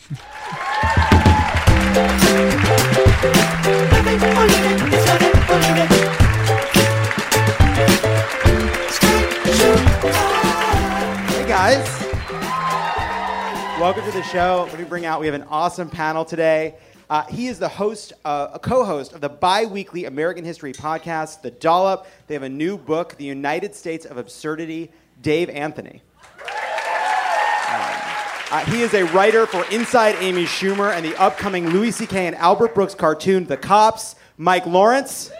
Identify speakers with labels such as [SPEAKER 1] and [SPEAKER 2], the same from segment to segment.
[SPEAKER 1] Hey guys. Welcome to the show. Let me bring out, we have an awesome panel today. Uh, he is the host, uh, a co-host of the bi-weekly American History podcast, The Dollop. They have a new book, The United States of Absurdity, Dave Anthony. Uh, he is a writer for Inside Amy Schumer and the upcoming Louis C.K. and Albert Brooks cartoon, The Cops, Mike Lawrence.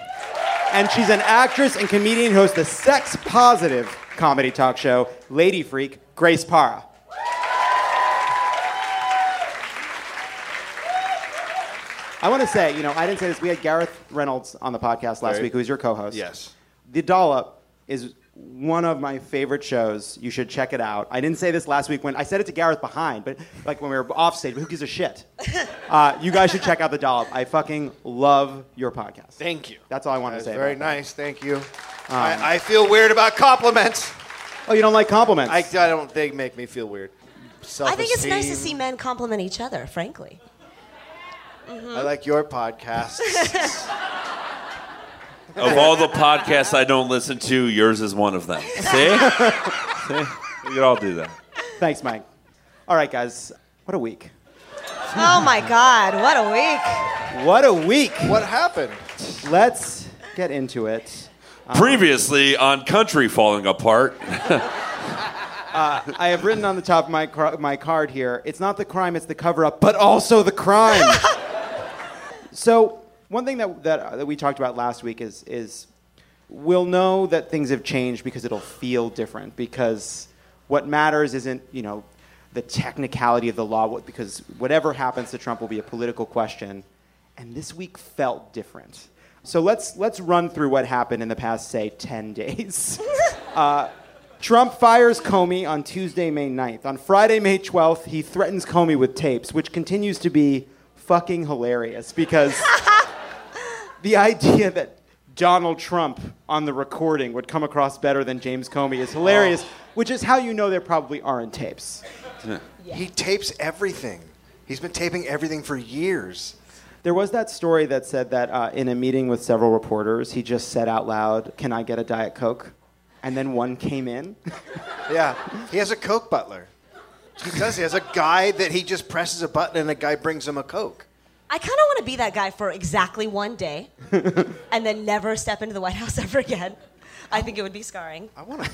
[SPEAKER 1] And she's an actress and comedian who hosts the sex positive comedy talk show, Lady Freak, Grace Parra. I want to say, you know, I didn't say this. We had Gareth Reynolds on the podcast last
[SPEAKER 2] Very-
[SPEAKER 1] week, who's your co host.
[SPEAKER 2] Yes.
[SPEAKER 1] The Dollop is one of my favorite shows. You should check it out. I didn't say this last week when I said it to Gareth behind, but like when we were off stage, but who gives a shit? Uh, you guys should check out The Dollop. I fucking love your podcast.
[SPEAKER 2] Thank you.
[SPEAKER 1] That's all I want to say.
[SPEAKER 2] very
[SPEAKER 1] about that.
[SPEAKER 2] nice. Thank you. I, I feel weird about compliments.
[SPEAKER 1] Oh, you don't like compliments?
[SPEAKER 2] I, I don't. They make me feel weird.
[SPEAKER 3] I think it's nice to see men compliment each other, frankly.
[SPEAKER 2] I like your podcast.
[SPEAKER 4] Of all the podcasts I don't listen to, yours is one of them. See? See? We could all do that.
[SPEAKER 1] Thanks, Mike. All right, guys. What a week.
[SPEAKER 3] Oh my God, what a week.
[SPEAKER 1] What a week.
[SPEAKER 2] what happened?
[SPEAKER 1] Let's get into it.
[SPEAKER 4] Um, Previously on Country Falling Apart, uh,
[SPEAKER 1] I have written on the top of my, car- my card here it's not the crime, it's the cover up, but also the crime. so, one thing that, that, uh, that we talked about last week is, is we'll know that things have changed because it'll feel different. Because what matters isn't, you know, the technicality of the law, because whatever happens to Trump will be a political question. And this week felt different. So let's, let's run through what happened in the past, say, 10 days. Trump fires Comey on Tuesday, May 9th. On Friday, May 12th, he threatens Comey with tapes, which continues to be fucking hilarious because the idea that Donald Trump on the recording would come across better than James Comey is hilarious, which is how you know there probably aren't tapes.
[SPEAKER 2] He tapes everything. He's been taping everything for years.
[SPEAKER 1] There was that story that said that uh, in a meeting with several reporters, he just said out loud, Can I get a Diet Coke? And then one came in.
[SPEAKER 2] Yeah. He has a Coke butler. He does. He has a guy that he just presses a button and a guy brings him a Coke.
[SPEAKER 3] I kind of want to be that guy for exactly one day and then never step into the White House ever again. I think it would be scarring.
[SPEAKER 2] I want to.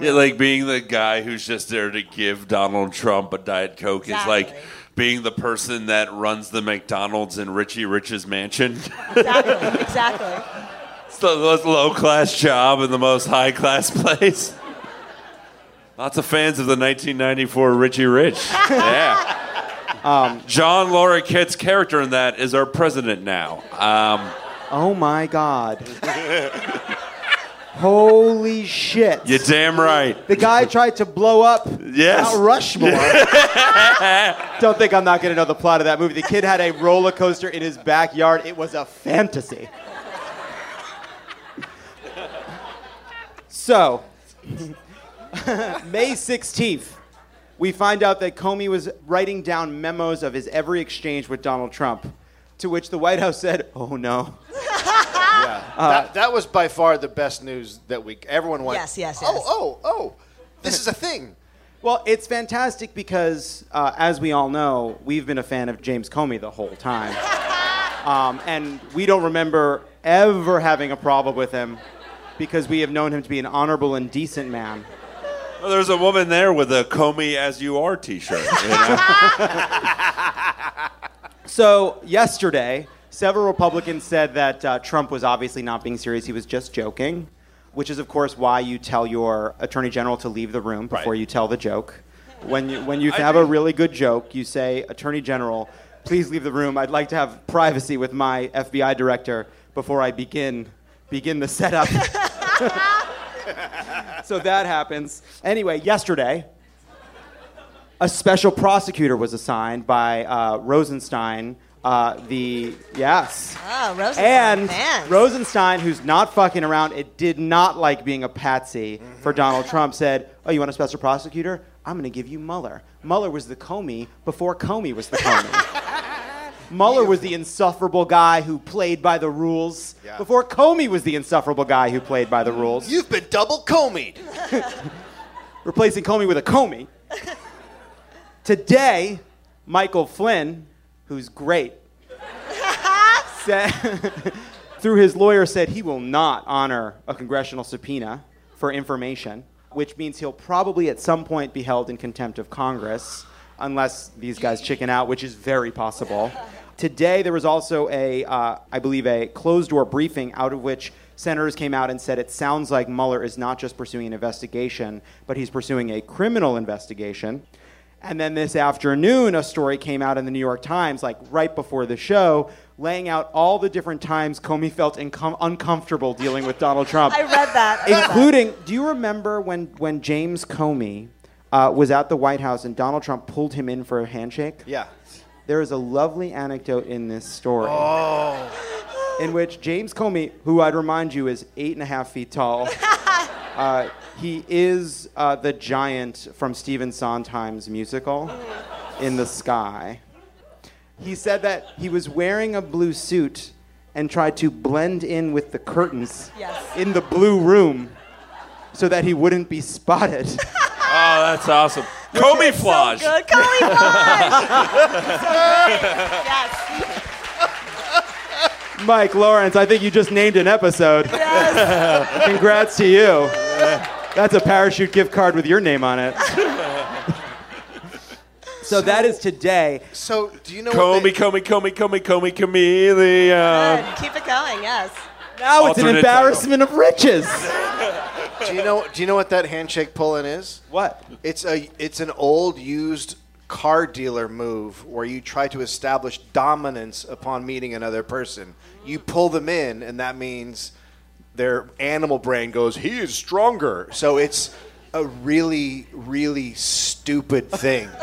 [SPEAKER 4] yeah, like being the guy who's just there to give Donald Trump a Diet Coke is like being the person that runs the McDonald's in Richie Rich's mansion.
[SPEAKER 3] Exactly. exactly.
[SPEAKER 4] It's the most low class job in the most high class place. Lots of fans of the 1994 Richie Rich. Yeah. John Larroquette's character in that is our president now. Um,
[SPEAKER 1] Oh my God. Holy shit.
[SPEAKER 4] you're damn right.
[SPEAKER 1] The guy tried to blow up
[SPEAKER 4] Yes.
[SPEAKER 1] Mount Rushmore. Don't think I'm not going to know the plot of that movie. The kid had a roller coaster in his backyard. It was a fantasy. So, May 16th, we find out that Comey was writing down memos of his every exchange with Donald Trump, to which the White House said, oh no.
[SPEAKER 2] Yeah. that, that was by far the best news that we. Everyone went.
[SPEAKER 3] Yes, yes,
[SPEAKER 2] Oh,
[SPEAKER 3] yes.
[SPEAKER 2] oh, oh. This is a thing.
[SPEAKER 1] Well, it's fantastic because, uh, as we all know, we've been a fan of James Comey the whole time. um, and we don't remember ever having a problem with him because we have known him to be an honorable and decent man.
[SPEAKER 4] Well, there's a woman there with a Comey as you are T-shirt. You know?
[SPEAKER 1] So, yesterday, several Republicans said that uh, Trump was obviously not being serious, he was just joking, which is, of course, why you tell your attorney general to leave the room before
[SPEAKER 2] Right.
[SPEAKER 1] you tell the joke. when you when you have a really good joke, you say, "Attorney General, please leave the room. I'd like to have privacy with my FBI director before I begin begin the setup." so that happens. Anyway, yesterday, a special prosecutor was assigned by uh, Rosenstein. Uh, the yes.
[SPEAKER 3] Oh, Rosenstein
[SPEAKER 1] And
[SPEAKER 3] fans.
[SPEAKER 1] Rosenstein, who's not fucking around, it did not like being a patsy for Donald Trump, said, Oh, you want a special prosecutor? I'm going to give you Mueller. Mueller was the Comey before Comey was the Comey. Mueller was the insufferable guy who played by the rules
[SPEAKER 2] Yeah.
[SPEAKER 1] before Comey was the insufferable guy who played by the rules.
[SPEAKER 2] You've been double comied.
[SPEAKER 1] replacing Comey with a Comey. Today, Michael Flynn, who's great, said, through his lawyer said he will not honor a congressional subpoena for information, which means he'll probably at some point be held in contempt of Congress, unless these guys chicken out, which is very possible. Today, there was also a, uh, I believe, a closed-door briefing out of which senators came out and said it sounds like Mueller is not just pursuing an investigation, but he's pursuing a criminal investigation. And then this afternoon, a story came out in the New York Times, like right before the show, laying out all the different times Comey felt incom- uncomfortable dealing with Donald Trump.
[SPEAKER 3] I read that. I read that.
[SPEAKER 1] Including, do you remember when, when James Comey uh, was at the White House and Donald Trump pulled him in for a handshake?
[SPEAKER 2] Yeah.
[SPEAKER 1] There is a lovely anecdote in this story. In which James Comey, who I'd remind you is eight and a half feet tall, uh, he is uh, the giant from Stephen Sondheim's musical, In the Sky. He said that he was wearing a blue suit and tried to blend in with the curtains
[SPEAKER 3] Yes.
[SPEAKER 1] in the blue room so that he wouldn't be spotted.
[SPEAKER 4] Oh, that's awesome. Comey
[SPEAKER 3] So
[SPEAKER 4] flage.
[SPEAKER 3] good. Camouflage. Yes.
[SPEAKER 1] Mike Lawrence, I think you just named an episode. Yes. Congrats to you. That's a parachute gift card with your name on it. so that is today.
[SPEAKER 2] So, do you know what
[SPEAKER 4] Comey,
[SPEAKER 2] they-
[SPEAKER 4] Comey, Comey, Comey, Comey, chameleon.
[SPEAKER 3] Good. Keep it going. Yes.
[SPEAKER 1] Now it's an
[SPEAKER 4] Alternate
[SPEAKER 1] embarrassment of riches.
[SPEAKER 2] do you know do you know what that handshake pull-in is?
[SPEAKER 1] What?
[SPEAKER 2] It's a it's an old used car dealer move where you try to establish dominance upon meeting another person. You pull them in, and that means their animal brain goes, "He is stronger." So it's a really, really stupid thing.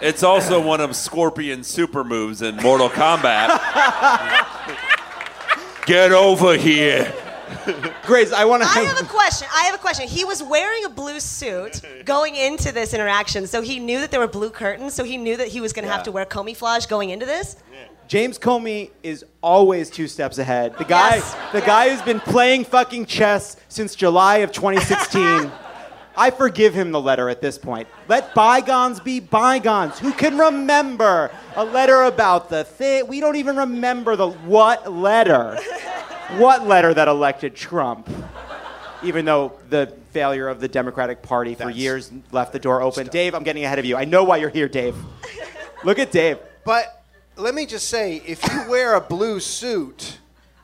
[SPEAKER 4] It's also one of Scorpion's super moves in Mortal Kombat. Get over here.
[SPEAKER 1] Grace, I want to
[SPEAKER 3] I have a question. I have a question. He was wearing a blue suit going into this interaction, so he knew that there were blue curtains, so he knew that he was going to have to wear camouflage going into this.
[SPEAKER 1] James Comey is always two steps ahead. The guy,
[SPEAKER 3] Yes.
[SPEAKER 1] the
[SPEAKER 3] Yeah.
[SPEAKER 1] guy who's been playing fucking chess since July of 2016. I forgive him the letter at this point. Let bygones be bygones. Who can remember a letter about the thing? We don't even remember the what letter. What letter that elected Trump? Even though the failure of the Democratic Party for
[SPEAKER 2] That's-
[SPEAKER 1] years left the door open. Dave, I'm getting ahead of you. I know why you're here, Dave. Look at Dave.
[SPEAKER 2] But let me just say, if you wear a blue suit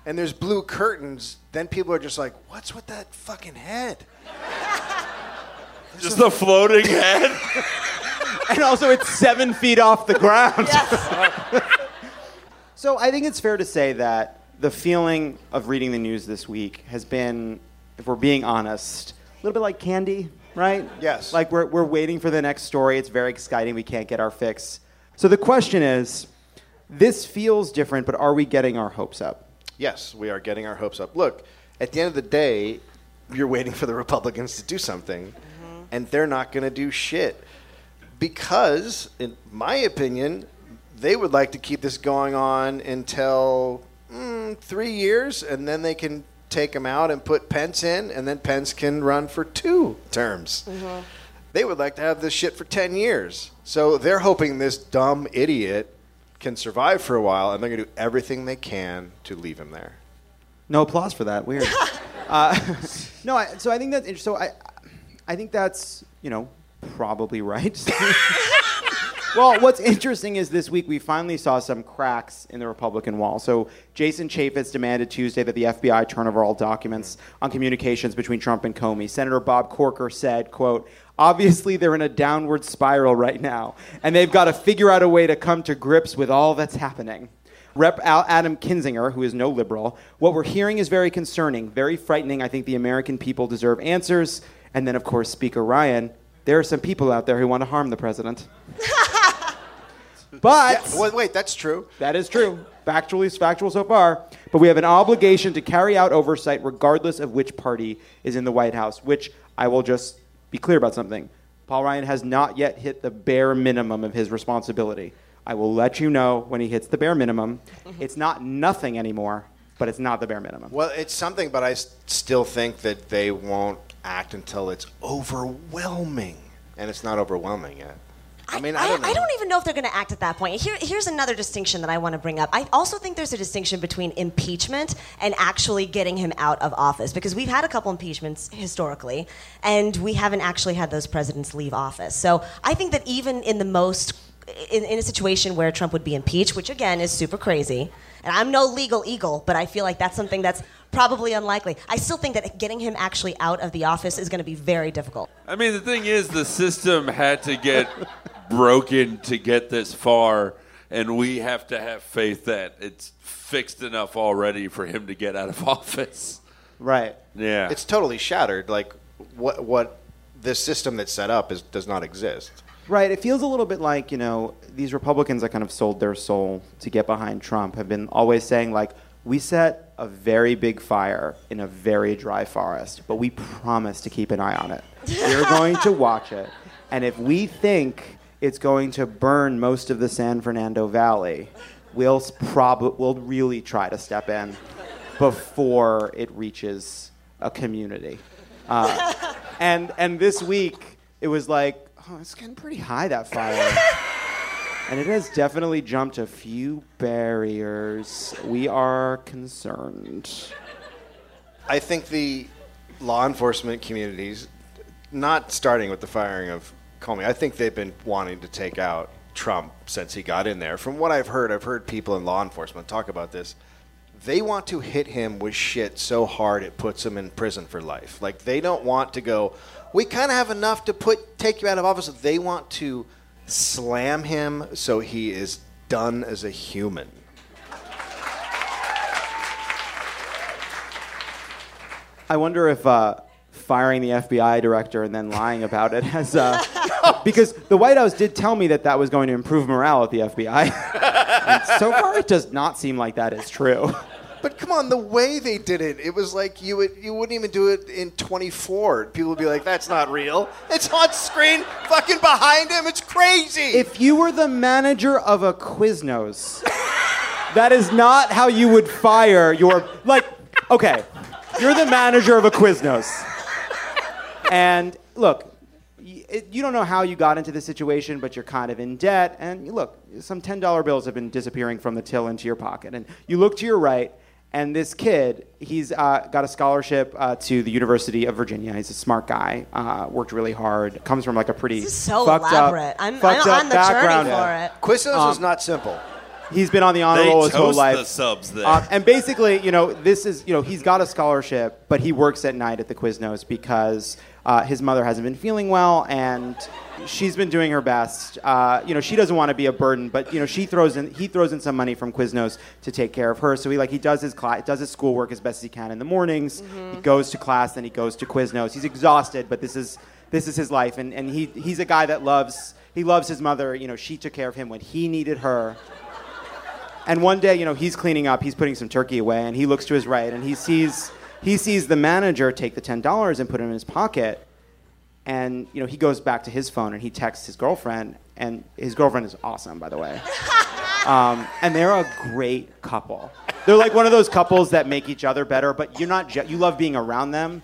[SPEAKER 2] and there's blue curtains, then people are just like, "What's with that fucking head?"
[SPEAKER 4] Just the floating head.
[SPEAKER 1] and also it's seven feet off the ground.
[SPEAKER 3] Yes.
[SPEAKER 1] So I think it's fair to say that the feeling of reading the news this week has been, if we're being honest, a little bit like candy, right?
[SPEAKER 2] Yes.
[SPEAKER 1] Like we're, we're waiting for the next story. It's very exciting. We can't get our fix. So the question is this feels different, but are we getting our hopes up?
[SPEAKER 2] Yes, we are getting our hopes up. Look, at the end of the day, you're waiting for the Republicans to do something, mm-hmm. and they're not going to do shit. Because, in my opinion, they would like to keep this going on until mm, three years, and then they can take him out and put Pence in, and then Pence can run for two terms. They would like to have this shit for 10 years. So they're hoping this dumb idiot can survive for a while, and they're going to do everything they can to leave him there.
[SPEAKER 1] No applause for that. Weird. uh, no, I, so I think that's interesting. So I, I think that's you know probably right. well, what's interesting is this week we finally saw some cracks in the Republican wall. So Jason Chaffetz demanded Tuesday that the FBI turn over all documents on communications between Trump and Comey. Senator Bob Corker said, quote, Obviously, they're in a downward spiral right now, and they've got to figure out a way to come to grips with all that's happening. Rep. Adam Kinzinger, who is no liberal, what we're hearing is very concerning, very frightening. I think the American people deserve answers. And then, of course, Speaker Ryan, there are some people out there who want to harm the president. but
[SPEAKER 2] Yeah, wait, wait, that's true.
[SPEAKER 1] that is true. Factually, factual so far. But we have an obligation to carry out oversight regardless of which party is in the White House, which I will just be clear about something. Paul Ryan has not yet hit the bare minimum of his responsibility. I will let you know when he hits the bare minimum. Mm-hmm. It's not nothing anymore, but it's not the bare minimum.
[SPEAKER 2] Well, it's something, but I s- still think that they won't act until it's overwhelming, and it's not overwhelming yet. I mean, I, don't know.
[SPEAKER 3] I don't even know if they're going to act at that point. Here, here's another distinction that I want to bring up. I also think there's a distinction between impeachment and actually getting him out of office because we've had a couple impeachments historically, and we haven't actually had those presidents leave office. So I think that even in the most in, in a situation where Trump would be impeached, which again is super crazy, and I'm no legal eagle, but I feel like that's something that's probably unlikely. I still think that getting him actually out of the office is going to be very difficult.
[SPEAKER 4] I mean, the thing is, the system had to get broken to get this far, and we have to have faith that it's fixed enough already for him to get out of office.
[SPEAKER 1] Right.
[SPEAKER 4] Yeah.
[SPEAKER 2] It's totally shattered. Like what what this system that's set up is does not exist.
[SPEAKER 1] Right. It feels a little bit like, you know, these Republicans that kind of sold their soul to get behind Trump have been always saying, like, we set a very big fire in a very dry forest, but we promise to keep an eye on it. We're going to watch it. And if we think it's going to burn most of the San Fernando Valley, we'll, prob- we'll really try to step in before it reaches a community. Uh, and, and this week, it was like, oh, it's getting pretty high, that fire. and it has definitely jumped a few barriers. We are concerned.
[SPEAKER 2] I think the law enforcement communities, not starting with the firing of Comey, I think they've been wanting to take out Trump since he got in there. From what I've heard, I've heard people in law enforcement talk about this. They want to hit him with shit so hard it puts him in prison for life. Like they don't want to go. We kind of have enough to put take you out of office. They want to slam him so he is done as a human.
[SPEAKER 1] I wonder if uh, firing the FBI director and then lying about it has. Uh, because the White House did tell me that that was going to improve morale at the FBI. so far, it does not seem like that is true.
[SPEAKER 2] But come on, the way they did it, it was like you would you wouldn't even do it in 24. People would be like, "That's not real. It's on screen, fucking behind him. It's crazy."
[SPEAKER 1] If you were the manager of a Quiznos, that is not how you would fire your. Like, okay, you're the manager of a Quiznos. And look, you don't know how you got into this situation, but you're kind of in debt. And look, some $10 bills have been disappearing from the till into your pocket. And you look to your right, and this kid, he's uh, got a scholarship uh, to the University of Virginia. He's a smart guy, uh, worked really hard, comes from like a pretty
[SPEAKER 3] This is so
[SPEAKER 1] fucked
[SPEAKER 3] elaborate.
[SPEAKER 1] Up,
[SPEAKER 3] I'm,
[SPEAKER 1] fucked
[SPEAKER 3] I'm
[SPEAKER 1] up
[SPEAKER 3] on the
[SPEAKER 1] background.
[SPEAKER 3] journey for it.
[SPEAKER 2] Quiznos is
[SPEAKER 1] Um,
[SPEAKER 2] not simple.
[SPEAKER 1] He's been on the honor
[SPEAKER 4] They
[SPEAKER 1] roll his whole
[SPEAKER 4] toast
[SPEAKER 1] life.
[SPEAKER 4] the subs there.
[SPEAKER 1] Uh, and basically, you know, this is, you know, he's got a scholarship, but he works at night at the Quiznos because uh, his mother hasn't been feeling well, and she's been doing her best. Uh, you know, she doesn't want to be a burden, but you know, she throws in, he throws in some money from Quiznos to take care of her. So he like he does his class, does his schoolwork as best as he can in the mornings. He goes to class, then he goes to Quiznos. He's exhausted, but this is this is his life, and, and he he's a guy that loves he loves his mother. You know, she took care of him when he needed her. And one day, you know, he's cleaning up, he's putting some turkey away, and he looks to his right, and he sees he sees the manager take the ten dollars and put it in his pocket. And you know, he goes back to his phone and he texts his girlfriend, and his girlfriend is awesome, by the way. Um, and they're a great couple. They're like one of those couples that make each other better, but you're not. Je- you love being around them.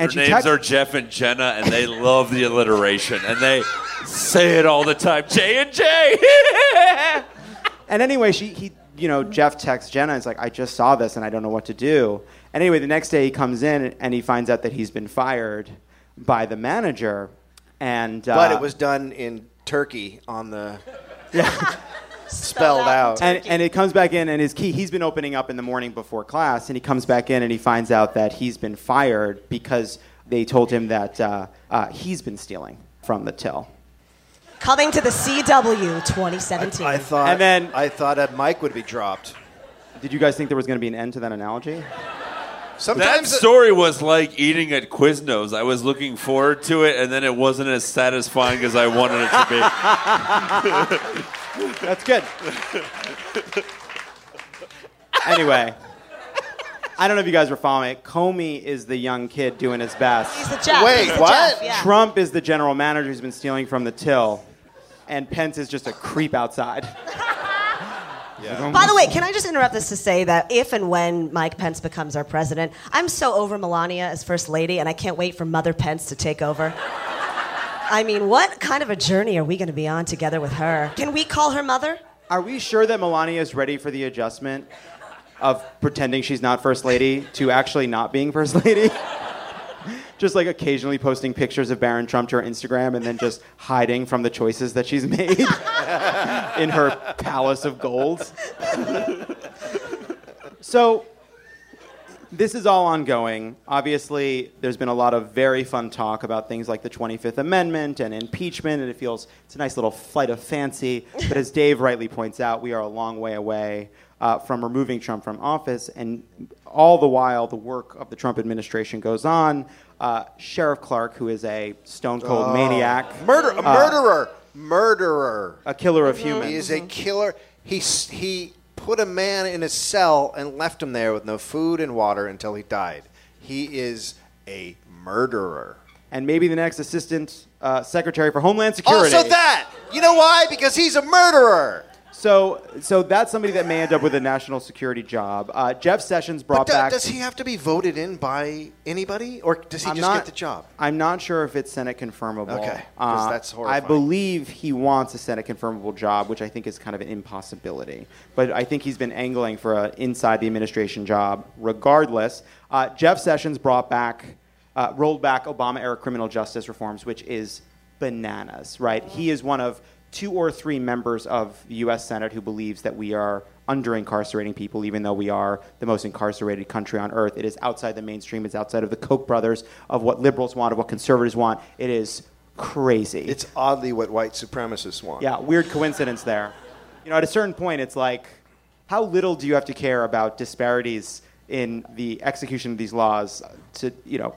[SPEAKER 1] And
[SPEAKER 4] Their names
[SPEAKER 1] text-
[SPEAKER 4] are Jeff and Jenna, and they love the alliteration, and they say it all the time. J and J.
[SPEAKER 1] And anyway, she he you know Jeff texts Jenna. and is like, I just saw this and I don't know what to do. And anyway, the next day he comes in and he finds out that he's been fired by the manager. And uh,
[SPEAKER 2] but it was done in turkey on the yeah. spelled out.
[SPEAKER 1] And, and it comes back in, and his key, he's been opening up in the morning before class, and he comes back in and he finds out that he's been fired because they told him that uh, uh, he's been stealing from the till.
[SPEAKER 3] Coming to the CW 2017.
[SPEAKER 2] I thought
[SPEAKER 1] And then-
[SPEAKER 2] I thought a mic would be dropped.
[SPEAKER 1] Did you guys think there was going to be an end to that ananalogy?
[SPEAKER 4] That story was like eating at Quiznos. I was looking forward to it, and then it wasn't as satisfying as I wanted it to be.
[SPEAKER 1] That's good. anyway, I don't know if you guys were following it. Comey is the young kid doing his best.
[SPEAKER 3] He's the Jeff.
[SPEAKER 2] Wait,
[SPEAKER 3] He's the
[SPEAKER 2] what?
[SPEAKER 3] Jeff, yeah.
[SPEAKER 1] Trump is the general manager who's been stealing from the till, and Pence is just a creep outside.
[SPEAKER 3] By the way, can I just interrupt this to say that if and when Mike Pence becomes our president, I'm so over Melania as first lady, and I can't wait for Mother Pence to take over. I mean, what kind of a journey are we going to be on together with her? Can we call her mother?
[SPEAKER 1] Are we sure that Melania is ready for the adjustment of pretending she's not first lady to actually not being first lady? just like occasionally posting pictures of Barron Trump to her Instagram and then just hiding from the choices that she's made in her palace of gold. so, this is all ongoing. Obviously, there's been a lot of very fun talk about things like the 25th Amendment and impeachment, and it feels it's a nice little flight of fancy. But as Dave rightly points out, we are a long way away uh, from removing Trump from office, and all the while, the work of the Trump administration goes on. Uh, Sheriff Clarke, who is a stone cold maniac,
[SPEAKER 2] murder a murderer, murderer.
[SPEAKER 1] a killer of humans,
[SPEAKER 2] He is a killer. He he put a man in a cell and left him there with no food and water until he died. He is a murderer.
[SPEAKER 1] and maybe the next assistant uh, secretary for Homeland Security.
[SPEAKER 2] Also that. You know why? Because he's a murderer.
[SPEAKER 1] So, so that's somebody that may end up with a national security job. Uh, Jeff Sessions brought
[SPEAKER 2] do-
[SPEAKER 1] back.
[SPEAKER 2] does he have to be voted in by anybody, or does he
[SPEAKER 1] I'm
[SPEAKER 2] just
[SPEAKER 1] not,
[SPEAKER 2] get the job?
[SPEAKER 1] I'm not sure if it's Senate confirmable.
[SPEAKER 2] Okay,
[SPEAKER 1] Uh,
[SPEAKER 2] that's
[SPEAKER 1] I believe he wants a Senate confirmable job, which I think is kind of an impossibility. But I think he's been angling for an inside the administration job. Regardless, uh, Jeff Sessions brought back, uh, rolled back Obama era criminal justice reforms, which is bananas, right? He is one of two or three members of the U.S. Senate who believes that we are under incarcerating people, even though we are the most incarcerated country on earth. It is outside the mainstream. It's outside of the Koch brothers, of what liberals want, of what conservatives want. It is crazy.
[SPEAKER 2] It's oddly what white supremacists want.
[SPEAKER 1] yeah, weird coincidence there. You know, at a certain point, it's like, how little do you have to care about disparities in the execution of these laws to, you know,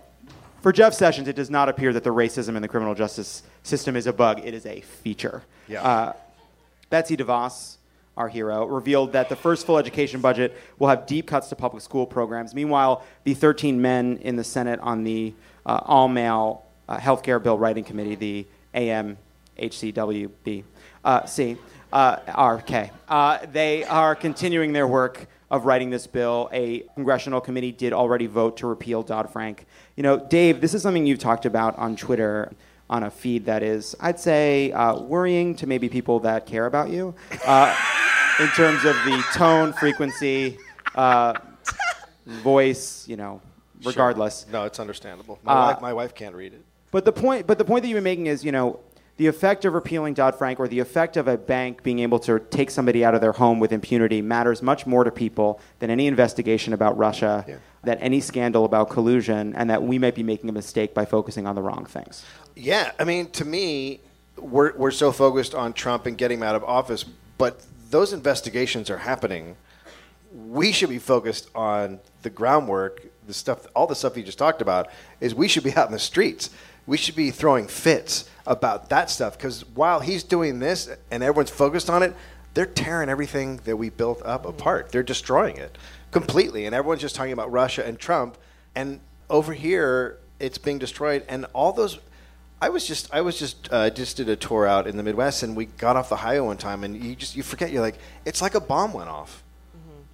[SPEAKER 1] for Jeff Sessions, it does not appear that the racism in the criminal justice system is a bug. It is a feature.
[SPEAKER 2] Yeah.
[SPEAKER 1] Uh, Betsy DeVos, our hero, revealed that the first full education budget will have deep cuts to public school programs. Meanwhile, the 13 men in the Senate on the uh, all male uh, health care bill writing committee, the AMHCWB, uh, C, uh, RK, uh, they are continuing their work of writing this bill. A congressional committee did already vote to repeal Dodd Frank. You know, Dave, this is something you've talked about on Twitter on a feed that is, I'd say, uh, worrying to maybe people that care about you uh, in terms of the tone, frequency, uh, voice, you know, regardless.
[SPEAKER 2] No, it's understandable. My,
[SPEAKER 1] Uh,
[SPEAKER 2] wife, my wife can't read it.
[SPEAKER 1] But the point, but the point that you've been making is, you know, the effect of repealing Dodd Frank or the effect of a bank being able to take somebody out of their home with impunity matters much more to people than any investigation about Russia,
[SPEAKER 2] Yeah.
[SPEAKER 1] Than any scandal about collusion, and that we might be making a mistake by focusing on the wrong things.
[SPEAKER 2] Yeah, I mean, to me, we're, we're so focused on Trump and getting him out of office, but those investigations are happening. We should be focused on the groundwork, the stuff, all the stuff you just talked about. Is we should be out in the streets. We should be throwing fits about that stuff because while he's doing this and everyone's focused on it, they're tearing everything that we built up apart. They're destroying it completely, and everyone's just talking about Russia and Trump. And over here, it's being destroyed, and all those. I was just I was just uh, just did a tour out in the Midwest, and we got off the highway one time, and you just you forget you're like it's like a bomb went off.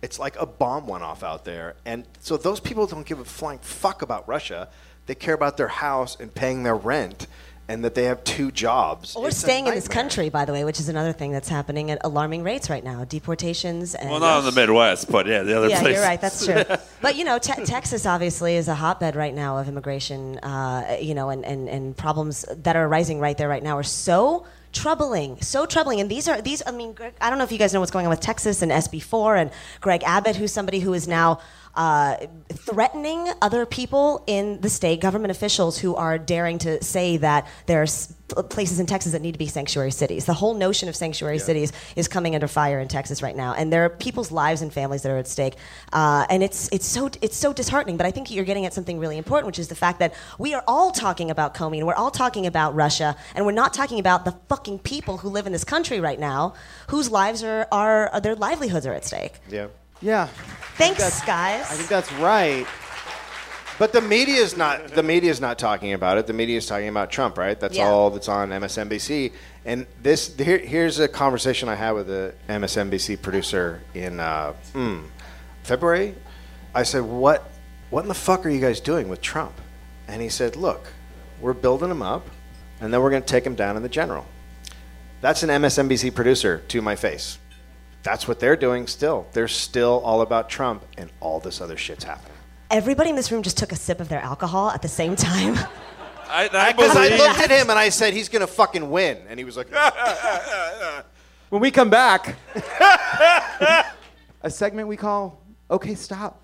[SPEAKER 2] It's like a bomb went off out there, and so those people don't give a flying fuck about Russia. They care about their house and paying their rent, and that they have two jobs.
[SPEAKER 3] Or
[SPEAKER 2] It's a
[SPEAKER 3] staying in this country, by the way, which is another thing that's happening at alarming rates right now. Deportations and
[SPEAKER 4] Well, not in the Midwest, but yeah, the other
[SPEAKER 3] yeah,
[SPEAKER 4] places.
[SPEAKER 3] you're right. That's true. but you know, te- Texas obviously is a hotbed right now of immigration. Uh, you know, and, and and problems that are arising right there right now are so troubling, so troubling. And these are these. I mean, Greg, I don't know if you guys know what's going on with Texas and SB4 and Greg Abbott, who's somebody who is now uh, threatening other people in the state, government officials who are daring to say that there's places in Texas that need to be sanctuary cities. The whole notion of sanctuary yeah. cities is coming under fire in Texas right now, and there are people's lives and families that are at stake. Uh, and it's it's so it's so disheartening. But I think you're getting at something really important, which is the fact that we are all talking about Comey, and we're all talking about Russia, and we're not talking about the fucking people who live in this country right now, whose lives are are their livelihoods are at stake.
[SPEAKER 2] Yeah.
[SPEAKER 1] Yeah.
[SPEAKER 3] Thanks, guys.
[SPEAKER 1] I think that's right.
[SPEAKER 2] But the media is not the media is not talking about it. The media is talking about Trump, right? That's yeah. all that's on MSNBC. And this here, here's a conversation I had with a MSNBC producer in uh, mm, February. I said, "What what in the fuck are you guys doing with Trump?" And he said, "Look, we're building him up, and then we're going to take him down in the general." That's an MSNBC producer to my face that's what they're doing still. They're still all about Trump, and all this other shit's happening.
[SPEAKER 3] Everybody in this room just took a sip of their alcohol at the same time.
[SPEAKER 4] I, I,
[SPEAKER 2] Because I, looked at him and I said, he's going to fucking win. And he was like,
[SPEAKER 1] when we come back, a segment we call Okay, Stop.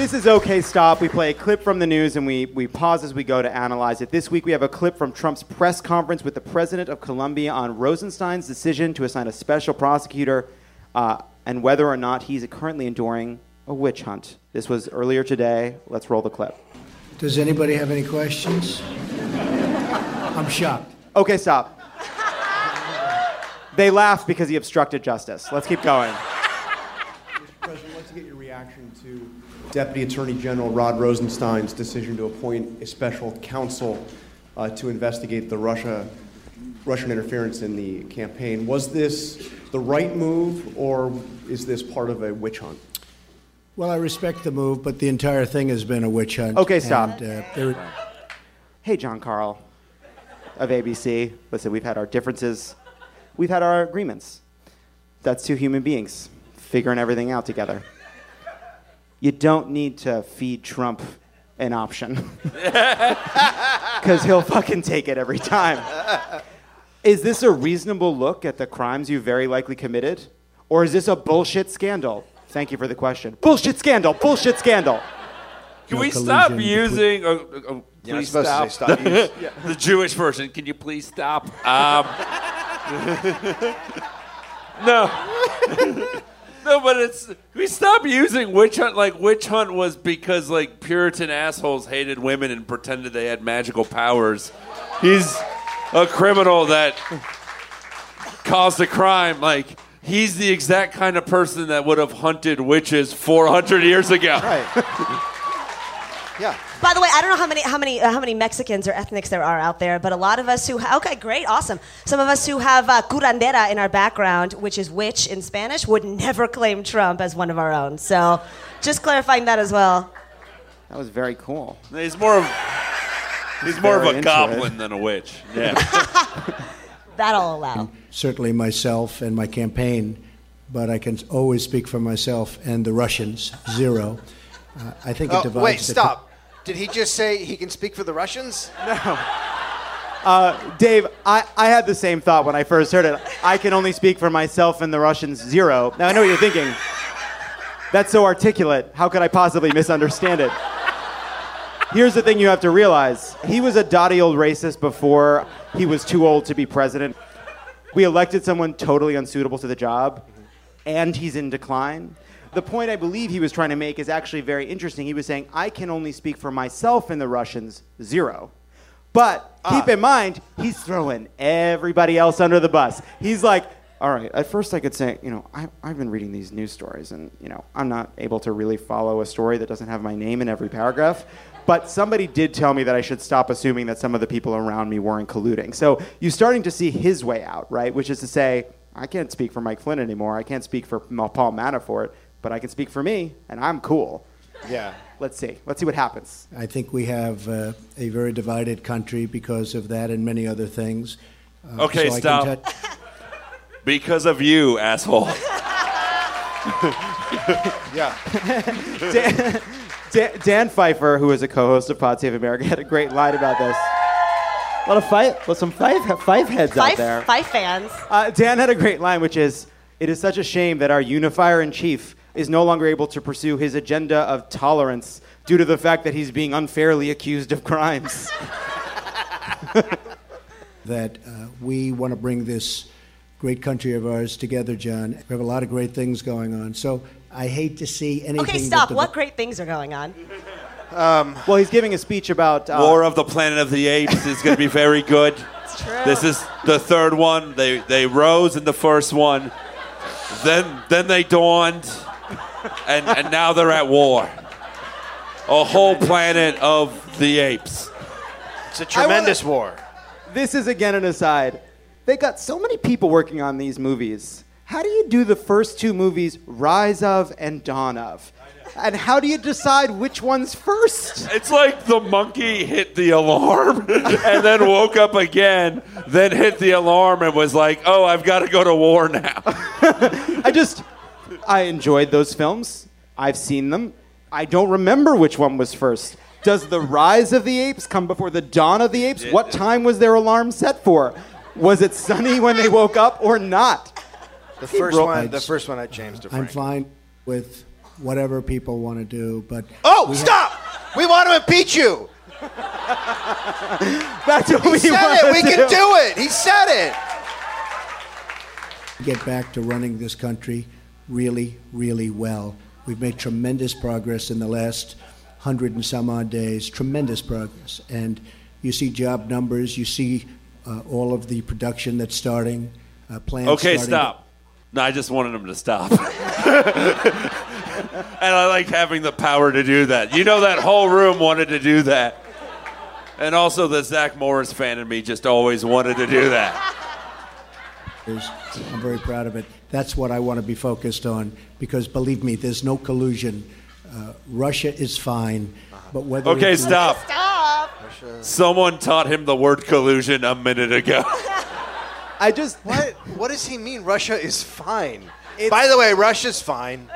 [SPEAKER 1] This is OK Stop. We play a clip from the news and we, we pause as we go to analyze it. This week we have a clip from Trump's press conference with the president of Colombia on Rosenstein's decision to assign a special prosecutor uh, and whether or not he's currently enduring a witch hunt. This was earlier today. Let's roll the clip.
[SPEAKER 5] Does anybody have any questions? I'm shocked.
[SPEAKER 1] OK Stop. they laugh because he obstructed justice. Let's keep going.
[SPEAKER 6] Mr. President, I'd like to get your reaction to Deputy Attorney General Rod Rosenstein's decision to appoint a special counsel uh, to investigate the Russia, Russian interference in the campaign. Was this the right move, or is this part of a witch hunt?
[SPEAKER 5] Well, I respect the move, but the entire thing has been a witch hunt.
[SPEAKER 1] Okay, stop. And, uh, hey, Jon Karl of ABC. Listen, we've had our differences, we've had our agreements. That's two human beings figuring everything out together you don't need to feed Trump an option because he'll fucking take it every time. Is this a reasonable look at the crimes you very likely committed? Or is this a bullshit scandal? Thank you for the question. Bullshit scandal, bullshit scandal.
[SPEAKER 4] Can we stop using? Uh, uh, please stop. stop the Jewish version. Can you please stop? Um, no. No, but it's we stopped using witch hunt. Like witch hunt was because like Puritan assholes hated women and pretended they had magical powers. he's a criminal that caused a crime. Like he's the exact kind of person that would have hunted witches 400 years ago.
[SPEAKER 2] Right. yeah.
[SPEAKER 3] By the way, I don't know how many how many uh, how many Mexicans or ethnics there are out there, but a lot of us who okay, great, awesome. Some of us who have uh, curandera in our background, which is witch in Spanish, would never claim Trump as one of our own. So, just clarifying that as well.
[SPEAKER 1] That was very cool.
[SPEAKER 4] He's more of he's more of a goblin
[SPEAKER 1] it.
[SPEAKER 4] than a witch. Yeah.
[SPEAKER 3] That I'll allow.
[SPEAKER 5] Certainly myself and my campaign, but I can always speak for myself and the Russians, zero. Uh, I think it
[SPEAKER 2] Oh,
[SPEAKER 5] divides
[SPEAKER 2] wait,
[SPEAKER 5] the
[SPEAKER 2] stop. Did he just say he can speak for the Russians? No.
[SPEAKER 1] Uh, Dave, I, I had the same thought when I first heard it. I can only speak for myself and the Russians, zero. Now, I know what you're thinking. That's so articulate. How could I possibly misunderstand it? Here's the thing you have to realize he was a dotty old racist before he was too old to be president. We elected someone totally unsuitable to the job, and he's in decline. The point I believe he was trying to make is actually very interesting. He was saying, I can only speak for myself and the Russians, zero. But ah. keep in mind, he's throwing everybody else under the bus. He's like, all right, at first I could say, you know, I, I've been reading these news stories, and, you know, I'm not able to really follow a story that doesn't have my name in every paragraph. But somebody did tell me that I should stop assuming that some of the people around me weren't colluding. So you're starting to see his way out, right? Which is to say, I can't speak for Mike Flynn anymore. I can't speak for Paul Manafort, but I can speak for me, and I'm cool.
[SPEAKER 2] Yeah.
[SPEAKER 1] Let's see. Let's see what happens.
[SPEAKER 5] I think we have uh, a very divided country because of that and many other things. Uh,
[SPEAKER 4] Okay,
[SPEAKER 5] so
[SPEAKER 4] stop.
[SPEAKER 5] touch-
[SPEAKER 4] because of you, asshole.
[SPEAKER 2] Yeah.
[SPEAKER 1] Dan, Dan, Dan Pfeiffer, who is a co-host of Pod Save America, had a great line about this. A lot of five, well, some five, five heads out there.
[SPEAKER 3] five fans.
[SPEAKER 1] Uh, Dan had a great line, which is, "It is such a shame that our unifier in chief is no longer able to pursue his agenda of tolerance due to the fact that he's being unfairly accused of crimes."
[SPEAKER 5] that uh, we want to bring this great country of ours together, John. We have a lot of great things going on. So I hate to see anything.
[SPEAKER 3] Okay, stop.
[SPEAKER 5] divi-
[SPEAKER 3] What great things are going on?
[SPEAKER 1] well, he's giving a speech about uh,
[SPEAKER 4] War of the Planet of the Apes is going to be very good.
[SPEAKER 3] It's true.
[SPEAKER 4] This is the third one. They they rose in the first one, then then they dawned, and and now they're at war. A whole planet of the apes.
[SPEAKER 2] It's a tremendous war.
[SPEAKER 1] This is again an aside. They got so many people working on these movies. How do you do the first two movies, Rise of and Dawn of? And how do you decide which one's first?
[SPEAKER 4] It's like the monkey hit the alarm and then woke up again, then hit the alarm and was like, "Oh, I've got to go to war now."
[SPEAKER 1] I just, I enjoyed those films. I've seen them. I don't remember which one was first. Does the Rise of the Apes come before the Dawn of the Apes? What time was their alarm set for? Was it sunny when they woke up or not?
[SPEAKER 2] The first
[SPEAKER 1] bro-
[SPEAKER 2] one, the first one I changed to
[SPEAKER 5] I'm fine with whatever people want to do, but
[SPEAKER 2] Oh,
[SPEAKER 5] we have-
[SPEAKER 2] stop! We want to impeach you.
[SPEAKER 1] That's what
[SPEAKER 2] He
[SPEAKER 1] we
[SPEAKER 2] said
[SPEAKER 1] wanna
[SPEAKER 2] it. We can do it. He said it.
[SPEAKER 5] get back to running this country really, really well. We've made tremendous progress in the last hundred and some odd days, tremendous progress. And you see job numbers, you see uh, all of the production that's starting, uh, plants
[SPEAKER 4] Okay,
[SPEAKER 5] starting.
[SPEAKER 4] stop. No, I just wanted him to stop. and I like having the power to do that. You know, that whole room wanted to do that. And also, the Zach Morris fan in me just always wanted to do that.
[SPEAKER 5] I'm very proud of it. That's what I want to be focused on because believe me, there's no collusion. Uh, Russia is fine, but whether
[SPEAKER 4] Okay,
[SPEAKER 5] it's-
[SPEAKER 4] stop.
[SPEAKER 3] Stop.
[SPEAKER 4] Someone taught him the word collusion a minute ago.
[SPEAKER 1] I just
[SPEAKER 2] What? What does he mean? Russia is fine. By the way, Russia's fine.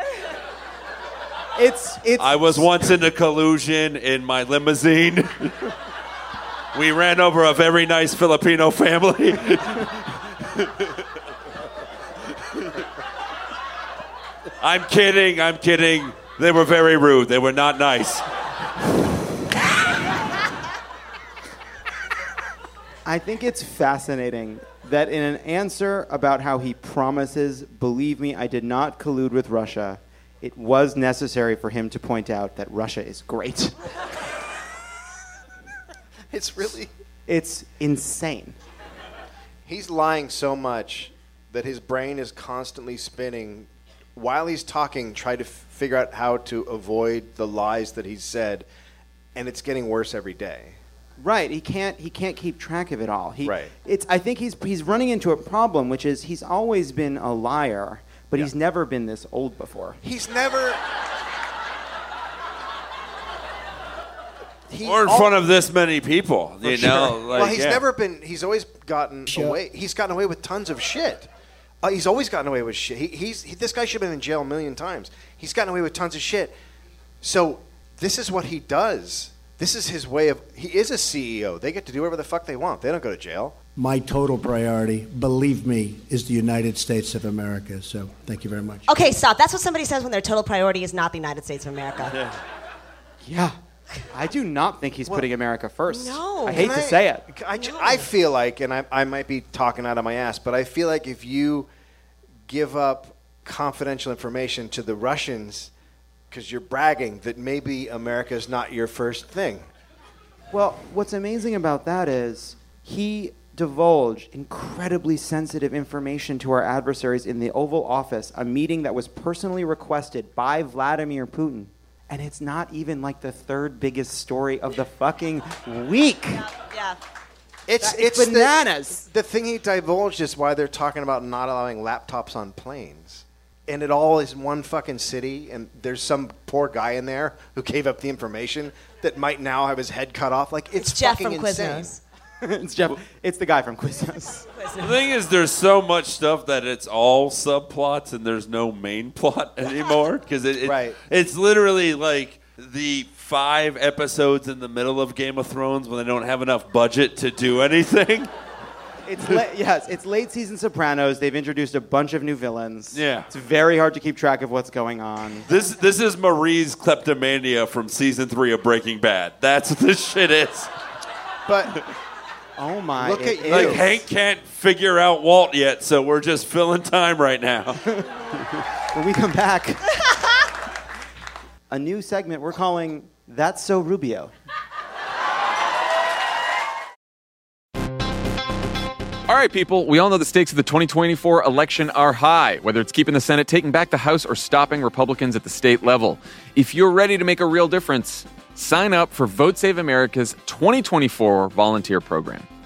[SPEAKER 1] it's it's
[SPEAKER 4] I was once in a collusion in my limousine. we ran over a very nice Filipino family. I'm kidding, I'm kidding. They were very rude. They were not nice.
[SPEAKER 1] I think it's fascinating that in an answer about how he promises, believe me, I did not collude with Russia, it was necessary for him to point out that Russia is great.
[SPEAKER 2] It's really.
[SPEAKER 1] It's insane.
[SPEAKER 2] He's lying so much that his brain is constantly spinning while he's talking, try to f- figure out how to avoid the lies that he's said, and it's getting worse every day.
[SPEAKER 1] Right. He can't. He can't keep track of it all. He,
[SPEAKER 2] Right.
[SPEAKER 1] It's. I think he's he's running into a problem, which is he's always been a liar, but he's never been this old before.
[SPEAKER 2] He's never. He
[SPEAKER 4] or in
[SPEAKER 2] al-
[SPEAKER 4] front of this many people, you
[SPEAKER 2] sure.
[SPEAKER 4] know. Like,
[SPEAKER 2] well, he's
[SPEAKER 4] yeah.
[SPEAKER 2] never been. He's always gotten
[SPEAKER 5] Sure.
[SPEAKER 2] away. He's gotten away with tons of shit. Uh, he's always gotten away with shit. He, he's he, this guy should have been in jail a million times. He's gotten away with tons of shit. So this is what he does. This is his way of. He is a CEO. They get to do whatever the fuck they want. They don't go to jail.
[SPEAKER 5] My total priority, believe me, is the United States of America. So thank you very much.
[SPEAKER 3] Okay, stop. That's what somebody says when their total priority is not the United States of America.
[SPEAKER 1] Yeah. I do not think he's putting America first.
[SPEAKER 3] No.
[SPEAKER 1] I hate
[SPEAKER 2] Can
[SPEAKER 1] to say it.
[SPEAKER 2] I, ju- I feel like, and I, I might be talking out of my ass, but I feel like if you give up confidential information to the Russians because you're bragging that maybe America is not your first thing.
[SPEAKER 1] Well, what's amazing about that is he divulged incredibly sensitive information to our adversaries in the Oval Office, a meeting that was personally requested by Vladimir Putin. And it's not even like the third biggest story of the fucking week.
[SPEAKER 3] Yeah.
[SPEAKER 2] It's
[SPEAKER 1] That- it's
[SPEAKER 2] it's the-
[SPEAKER 1] bananas.
[SPEAKER 2] The, thing he divulged is why they're talking about not allowing laptops on planes. And it all is one fucking city, and there's some poor guy in there who gave up the information that might now have his head cut off. Like it's,
[SPEAKER 3] It's Jeff
[SPEAKER 2] fucking
[SPEAKER 3] from
[SPEAKER 2] insane.
[SPEAKER 3] Quiznos.
[SPEAKER 1] it's Jeff. It's the guy from Quiznos.
[SPEAKER 4] The thing is, there's so much stuff that it's all subplots and there's no main plot anymore because it, it-
[SPEAKER 2] Right.
[SPEAKER 4] it's literally like the five episodes in the middle of Game of Thrones when they don't have enough budget to do anything.
[SPEAKER 1] It's la- yes, it's late season Sopranos. They've introduced a bunch of new villains.
[SPEAKER 4] Yeah.
[SPEAKER 1] it's very hard to keep track of what's going on.
[SPEAKER 4] This this is Marie's kleptomania from season three of Breaking Bad. That's what this shit is.
[SPEAKER 2] But
[SPEAKER 1] Oh my!
[SPEAKER 2] Look
[SPEAKER 1] it
[SPEAKER 2] at-
[SPEAKER 4] Like
[SPEAKER 1] is.
[SPEAKER 4] Hank can't figure out Walt yet, so we're just filling time right now.
[SPEAKER 1] When we come back, a new segment we're calling "That's So Rubio."
[SPEAKER 7] All right, people, we all know the stakes of the 2024 election are high, whether it's keeping the Senate, taking back the House, or stopping Republicans at the state level. If you're ready to make a real difference, sign up for Vote Save America's 2024 volunteer program.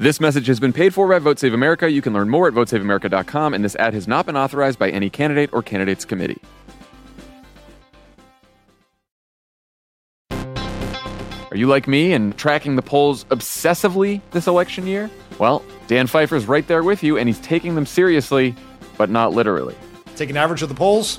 [SPEAKER 7] This message has been paid for by Vote Save America. You can learn more at votesaveamerica.com, and this ad has not been authorized by any candidate or candidates committee. Are you like me and tracking the polls obsessively this election year? Well, Dan Pfeiffer's right there with you, and he's taking them seriously, but not literally.
[SPEAKER 8] Take an average of the polls.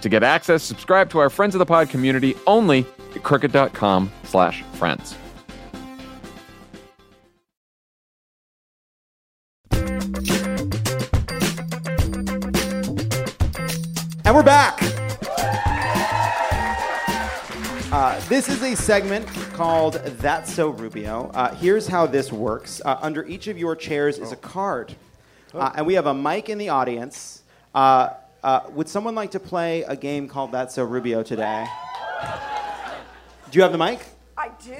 [SPEAKER 7] To get access, subscribe to our Friends of the Pod community only at crooked.com slash friends.
[SPEAKER 1] And we're back. Uh, this is a segment called That's So Rubio. Uh, here's how this works uh, under each of your chairs is a card. Uh, and we have a mic in the audience. Uh, uh, would someone like to play a game called That's So Rubio today? Do you have the mic?
[SPEAKER 9] I do.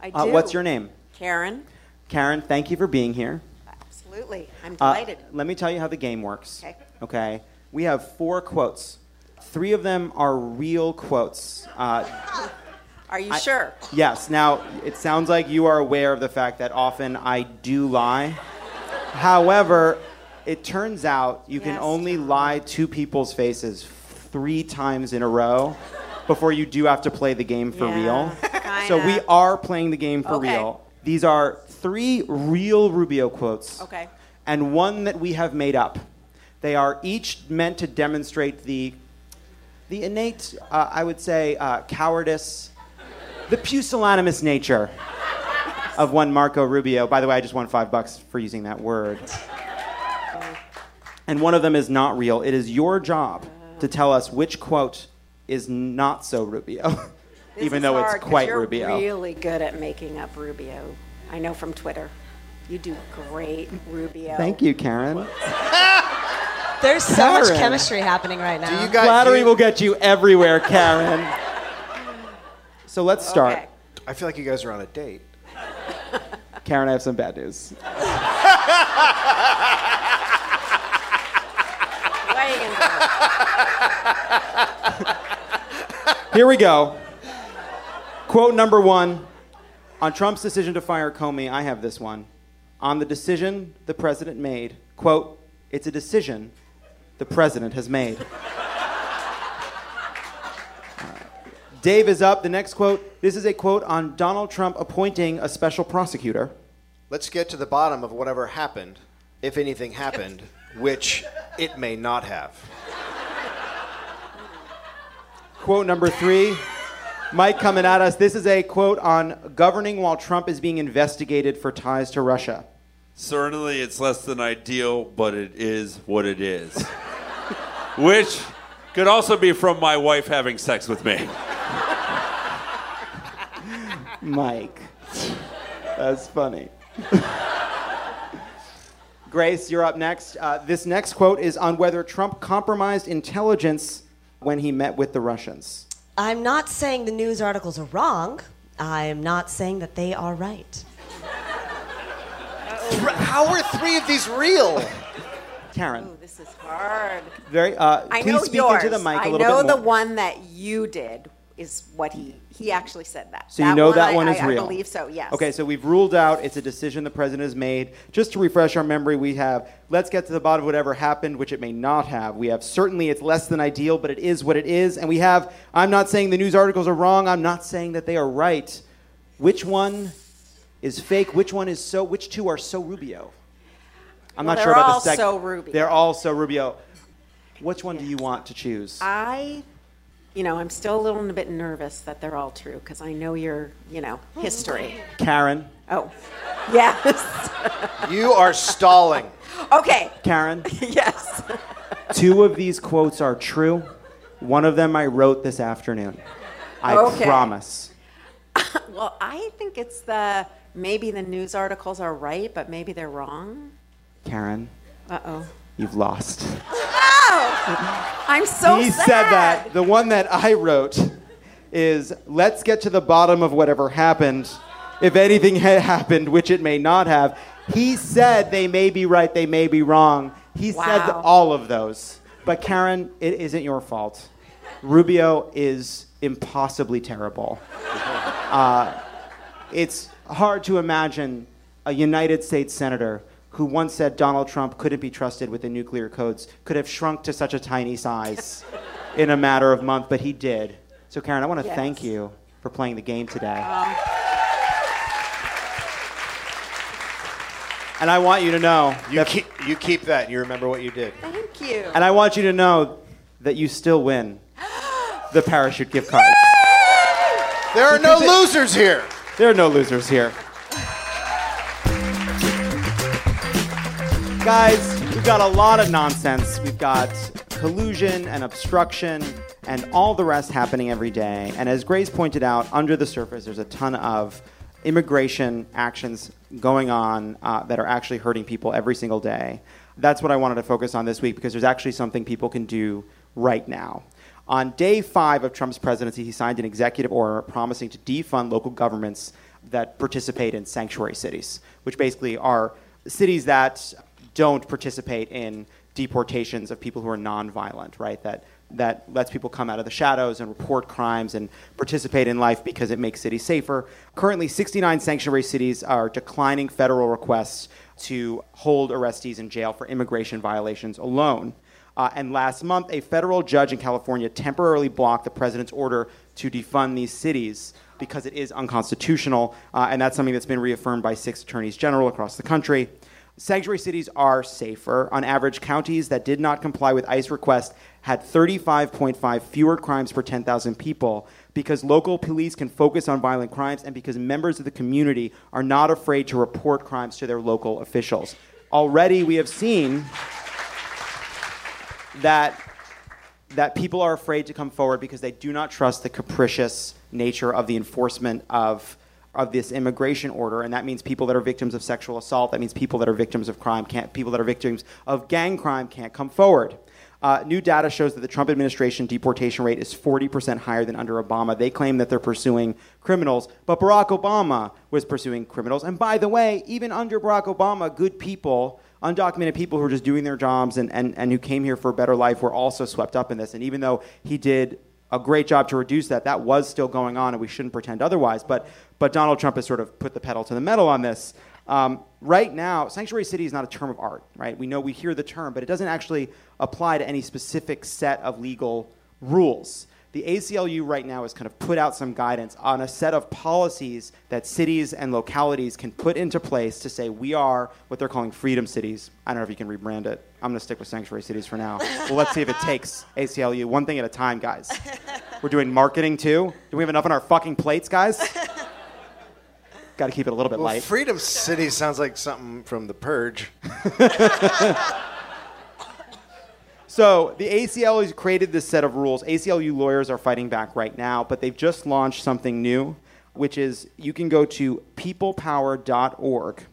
[SPEAKER 9] I do.
[SPEAKER 1] Uh, what's your name?
[SPEAKER 9] Karen.
[SPEAKER 1] Karen, thank you for being here.
[SPEAKER 9] Absolutely. I'm
[SPEAKER 1] Uh,
[SPEAKER 9] delighted.
[SPEAKER 1] let me tell you how the game works.
[SPEAKER 9] Okay.
[SPEAKER 1] Okay. We have four quotes. Three of them are real quotes. Uh,
[SPEAKER 9] Are you
[SPEAKER 1] I-
[SPEAKER 9] sure?
[SPEAKER 1] Yes. Now, it sounds like you are aware of the fact that often I do lie. However, it turns out you can
[SPEAKER 9] Yes,
[SPEAKER 1] only lie to people's faces three times in a row before you do have to play the game for
[SPEAKER 9] Yeah,
[SPEAKER 1] real. So we
[SPEAKER 9] kinda.
[SPEAKER 1] are playing the game for
[SPEAKER 9] Okay.
[SPEAKER 1] real. These are three real Rubio quotes
[SPEAKER 9] Okay.
[SPEAKER 1] and one that we have made up. They are each meant to demonstrate the, the innate, uh, I would say, uh, cowardice, the pusillanimous nature of one Marco Rubio. By the way, I just won five bucks for using that word. And one of them is not real. It is your job to tell us which quote is not so Rubio,
[SPEAKER 9] This
[SPEAKER 1] even
[SPEAKER 9] is
[SPEAKER 1] though
[SPEAKER 9] hard
[SPEAKER 1] it's
[SPEAKER 9] 'cause
[SPEAKER 1] quite
[SPEAKER 9] you're
[SPEAKER 1] Rubio.
[SPEAKER 9] really good at making up Rubio. I know from Twitter. You do great, Rubio.
[SPEAKER 1] Thank you, Karen.
[SPEAKER 3] There's so much chemistry happening right now.
[SPEAKER 2] you guys-
[SPEAKER 1] Flattery
[SPEAKER 2] you-
[SPEAKER 1] will get you everywhere, Karen. so let's start.
[SPEAKER 9] Okay.
[SPEAKER 2] I feel like you guys are on a date.
[SPEAKER 1] Karen, I have some bad news.
[SPEAKER 9] What are you gonna do?
[SPEAKER 1] Here we go. Quote number one on Trump's decision to fire Comey. I have this one. On the decision the president made, quote, it's a decision the president has made. Dave is up. The next quote. This is a quote on Donald Trump appointing a special prosecutor.
[SPEAKER 2] Let's get to the bottom of whatever happened, if anything happened, which it may not have.
[SPEAKER 1] Quote number three. Mike coming at us. This is a quote on governing while Trump is being investigated for ties to Russia.
[SPEAKER 4] Certainly, it's less than ideal, but it is what it is. Which could also be from my wife having sex with me.
[SPEAKER 1] Mike. That's funny. Grace, you're up next. Uh, this next quote is on whether Trump compromised intelligence when he met with the Russians.
[SPEAKER 3] I'm not saying the news articles are wrong. I'm not saying that they are right.
[SPEAKER 2] How are three of these real?
[SPEAKER 1] Karen,
[SPEAKER 9] Ooh, this is hard.
[SPEAKER 1] very. Uh,
[SPEAKER 9] I
[SPEAKER 1] please
[SPEAKER 9] know
[SPEAKER 1] speak
[SPEAKER 9] yours.
[SPEAKER 1] into the mic a
[SPEAKER 9] I
[SPEAKER 1] little
[SPEAKER 9] know
[SPEAKER 1] bit
[SPEAKER 9] the one that you did is what he he actually said that.
[SPEAKER 1] So you know that one
[SPEAKER 9] I,
[SPEAKER 1] is
[SPEAKER 9] I
[SPEAKER 1] real.
[SPEAKER 9] believe so. Yes.
[SPEAKER 1] Okay, so we've ruled out it's a decision the president has made. Just to refresh our memory, we have let's get to the bottom of whatever happened, which it may not have. We have certainly it's less than ideal, but it is what it is. And we have I'm not saying the news articles are wrong. I'm not saying that they are right. Which one is fake? Which one is so? Which two are so Rubio? I'm
[SPEAKER 9] Well,
[SPEAKER 1] not sure
[SPEAKER 9] they're
[SPEAKER 1] about
[SPEAKER 9] all
[SPEAKER 1] the second.
[SPEAKER 9] so Rubio.
[SPEAKER 1] They're all so Rubio. Which one do you want to choose?
[SPEAKER 9] I, you know, I'm still a little bit nervous that they're all true because I know your, you know, history.
[SPEAKER 1] Karen.
[SPEAKER 9] Oh, yes.
[SPEAKER 2] You are stalling.
[SPEAKER 9] okay.
[SPEAKER 1] Karen.
[SPEAKER 9] Yes.
[SPEAKER 1] Two of these quotes are true. One of them I wrote this afternoon. I
[SPEAKER 9] Okay.
[SPEAKER 1] promise.
[SPEAKER 9] Well, I think it's the maybe the news articles are right, but maybe they're wrong.
[SPEAKER 1] Karen,
[SPEAKER 9] Uh oh.
[SPEAKER 1] you've lost.
[SPEAKER 9] I'm so
[SPEAKER 1] he
[SPEAKER 9] sad.
[SPEAKER 1] said that. The one that I wrote is let's get to the bottom of whatever happened. If anything had happened, which it may not have. He said they may be right, they may be wrong. He said all of those. But Karen, it isn't your fault. Rubio is impossibly terrible. Uh, it's hard to imagine a United States senator who once said Donald Trump couldn't be trusted with the nuclear codes could have shrunk to such a tiny size in a matter of months, but he did. So, Karen, I want to
[SPEAKER 9] Yes.
[SPEAKER 1] thank you for playing the game today.
[SPEAKER 9] Um,
[SPEAKER 1] and I want you to know
[SPEAKER 2] You
[SPEAKER 1] that,
[SPEAKER 2] keep, you keep that. You remember what you did.
[SPEAKER 9] thank you.
[SPEAKER 1] and I want you to know that you still win the parachute gift cards.
[SPEAKER 2] There are no
[SPEAKER 1] it-
[SPEAKER 2] losers here.
[SPEAKER 1] There are no losers here. Guys, we've got a lot of nonsense. We've got collusion and obstruction and all the rest happening every day. And as Grace pointed out, under the surface, there's a ton of immigration actions going on uh, that are actually hurting people every single day. That's what I wanted to focus on this week because there's actually something people can do right now. On day five of Trump's presidency, he signed an executive order promising to defund local governments that participate in sanctuary cities, which basically are cities that don't participate in deportations of people who are nonviolent, right? That that lets people come out of the shadows and report crimes and participate in life because it makes cities safer. Currently, 69 sanctuary cities are declining federal requests to hold arrestees in jail for immigration violations alone. Uh, and last month, a federal judge in California temporarily blocked the president's order to defund these cities because it is unconstitutional. Uh, and that's something that's been reaffirmed by six attorneys general across the country. Sanctuary cities are safer. On average, counties that did not comply with ICE requests had 35.5 fewer crimes per 10,000 people because local police can focus on violent crimes and because members of the community are not afraid to report crimes to their local officials. Already, we have seen that that people are afraid to come forward because they do not trust the capricious nature of the enforcement of of this immigration order, and that means people that are victims of sexual assault. That means people that are victims of crime can't. People that are victims of gang crime can't come forward. Uh, new data shows that the Trump administration deportation rate is 40% higher than under Obama. They claim that they're pursuing criminals, but Barack Obama was pursuing criminals. And by the way, even under Barack Obama, good people undocumented people who are just doing their jobs and, and, and who came here for a better life were also swept up in this. And even though he did a great job to reduce that, that was still going on, and we shouldn't pretend otherwise. But, but Donald Trump has sort of put the pedal to the metal on this. Um, right now, sanctuary city is not a term of art, right? We know we hear the term, but it doesn't actually apply to any specific set of legal rules the ACLU right now has kind of put out some guidance on a set of policies that cities and localities can put into place to say we are what they're calling freedom cities. I don't know if you can rebrand it. I'm going to stick with sanctuary cities for now. well, let's see if it takes ACLU one thing at a time, guys. We're doing marketing too. Do we have enough on our fucking plates, guys? Got to keep it a little bit
[SPEAKER 2] Well,
[SPEAKER 1] light.
[SPEAKER 2] Freedom City sounds like something from The Purge.
[SPEAKER 1] So the ACLU has created this set of rules. ACLU lawyers are fighting back right now, but they've just launched something new, which is you can go to peoplepower.org